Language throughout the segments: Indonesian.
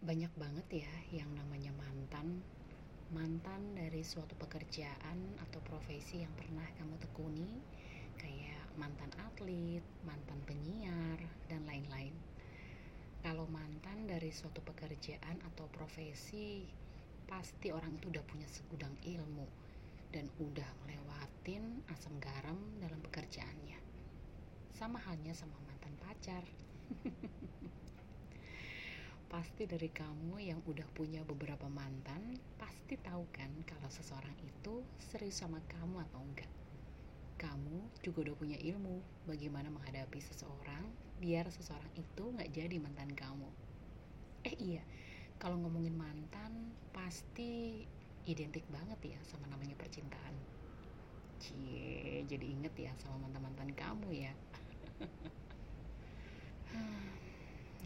banyak banget ya yang namanya mantan. Mantan dari suatu pekerjaan atau profesi yang pernah kamu tekuni kayak mantan atlet, mantan penyiar, dan lain-lain. Kalau mantan dari suatu pekerjaan atau profesi pasti orang itu udah punya segudang ilmu dan udah melewatin asam garam dalam pekerjaannya. Sama halnya sama mantan pacar Pasti dari kamu yang udah punya beberapa mantan, pasti tahu kan kalau seseorang itu serius sama kamu atau enggak. Kamu juga udah punya ilmu bagaimana menghadapi seseorang biar seseorang itu nggak jadi mantan kamu. Eh iya, kalau ngomongin mantan pasti identik banget ya sama namanya percintaan. Cie, jadi inget ya sama mantan-mantan kamu ya.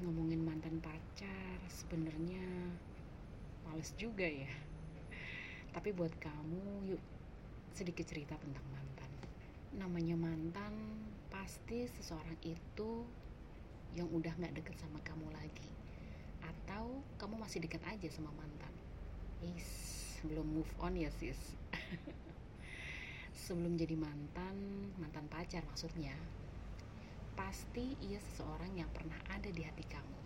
ngomongin mantan pacar sebenarnya males juga ya. Tapi buat kamu yuk sedikit cerita tentang mantan. Namanya mantan pasti seseorang itu yang udah nggak deket sama kamu lagi. Atau kamu masih deket aja sama mantan. Is belum move on ya sis. Sebelum jadi mantan mantan pacar maksudnya pasti ia seseorang yang pernah ada di hati kamu.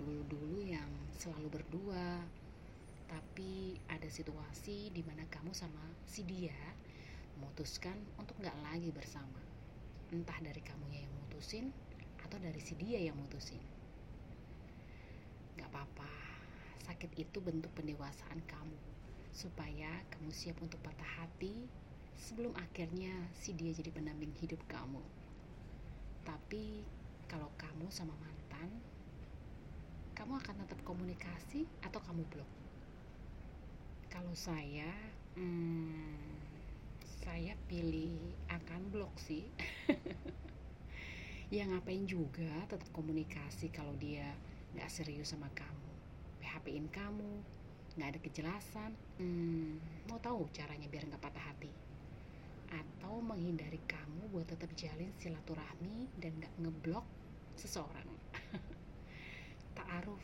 Dulu-dulu yang selalu berdua, tapi ada situasi di mana kamu sama si dia memutuskan untuk nggak lagi bersama. Entah dari kamunya yang mutusin atau dari si dia yang mutusin. Gak apa-apa, sakit itu bentuk pendewasaan kamu supaya kamu siap untuk patah hati sebelum akhirnya si dia jadi pendamping hidup kamu. Tapi kalau kamu sama mantan, kamu akan tetap komunikasi atau kamu blok? Kalau saya, hmm, saya pilih akan blok sih. ya ngapain juga tetap komunikasi kalau dia nggak serius sama kamu, PHP-in kamu, nggak ada kejelasan. Hmm, mau tahu caranya biar nggak patah hati? Menghindari kamu buat tetap jalin silaturahmi dan gak ngeblok seseorang. Ta'aruf.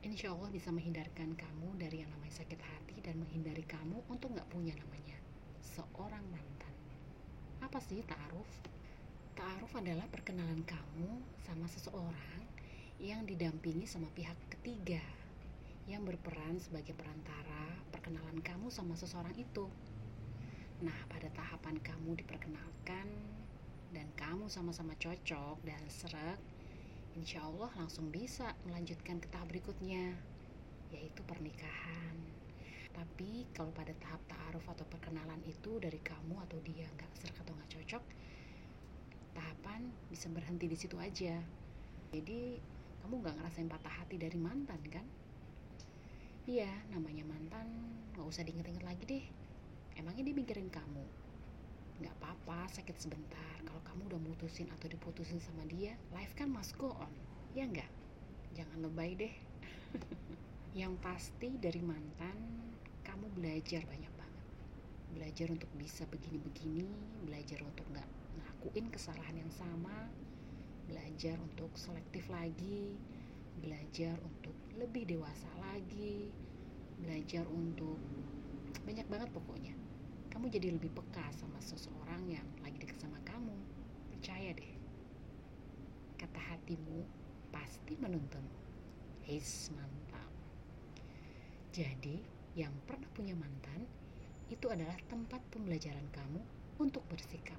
Insya Allah bisa menghindarkan kamu dari yang namanya sakit hati dan menghindari kamu untuk gak punya namanya seorang mantan. Apa sih ta'aruf? ta'aruf adalah perkenalan kamu sama seseorang yang didampingi sama pihak ketiga yang berperan sebagai perantara perkenalan kamu sama seseorang itu Nah, pada tahapan kamu diperkenalkan dan kamu sama-sama cocok dan serak, insya Allah langsung bisa melanjutkan ke tahap berikutnya, yaitu pernikahan. Tapi kalau pada tahap ta'aruf atau perkenalan itu dari kamu atau dia nggak serak atau nggak cocok, tahapan bisa berhenti di situ aja. Jadi kamu nggak ngerasain patah hati dari mantan kan? Iya, namanya mantan nggak usah diinget-inget lagi deh emangnya dia mikirin kamu? Nggak apa-apa sakit sebentar. Kalau kamu udah mutusin atau diputusin sama dia life kan must go on. Ya nggak? Jangan lebay deh. Yang pasti dari mantan kamu belajar banyak banget. Belajar untuk bisa begini-begini belajar untuk nggak ngelakuin kesalahan yang sama belajar untuk selektif lagi belajar untuk lebih dewasa lagi belajar untuk banyak banget pokoknya kamu jadi lebih peka sama seseorang yang lagi deket sama kamu. Percaya deh. Kata hatimu pasti menuntun. Heis, mantap. Jadi, yang pernah punya mantan itu adalah tempat pembelajaran kamu untuk bersikap.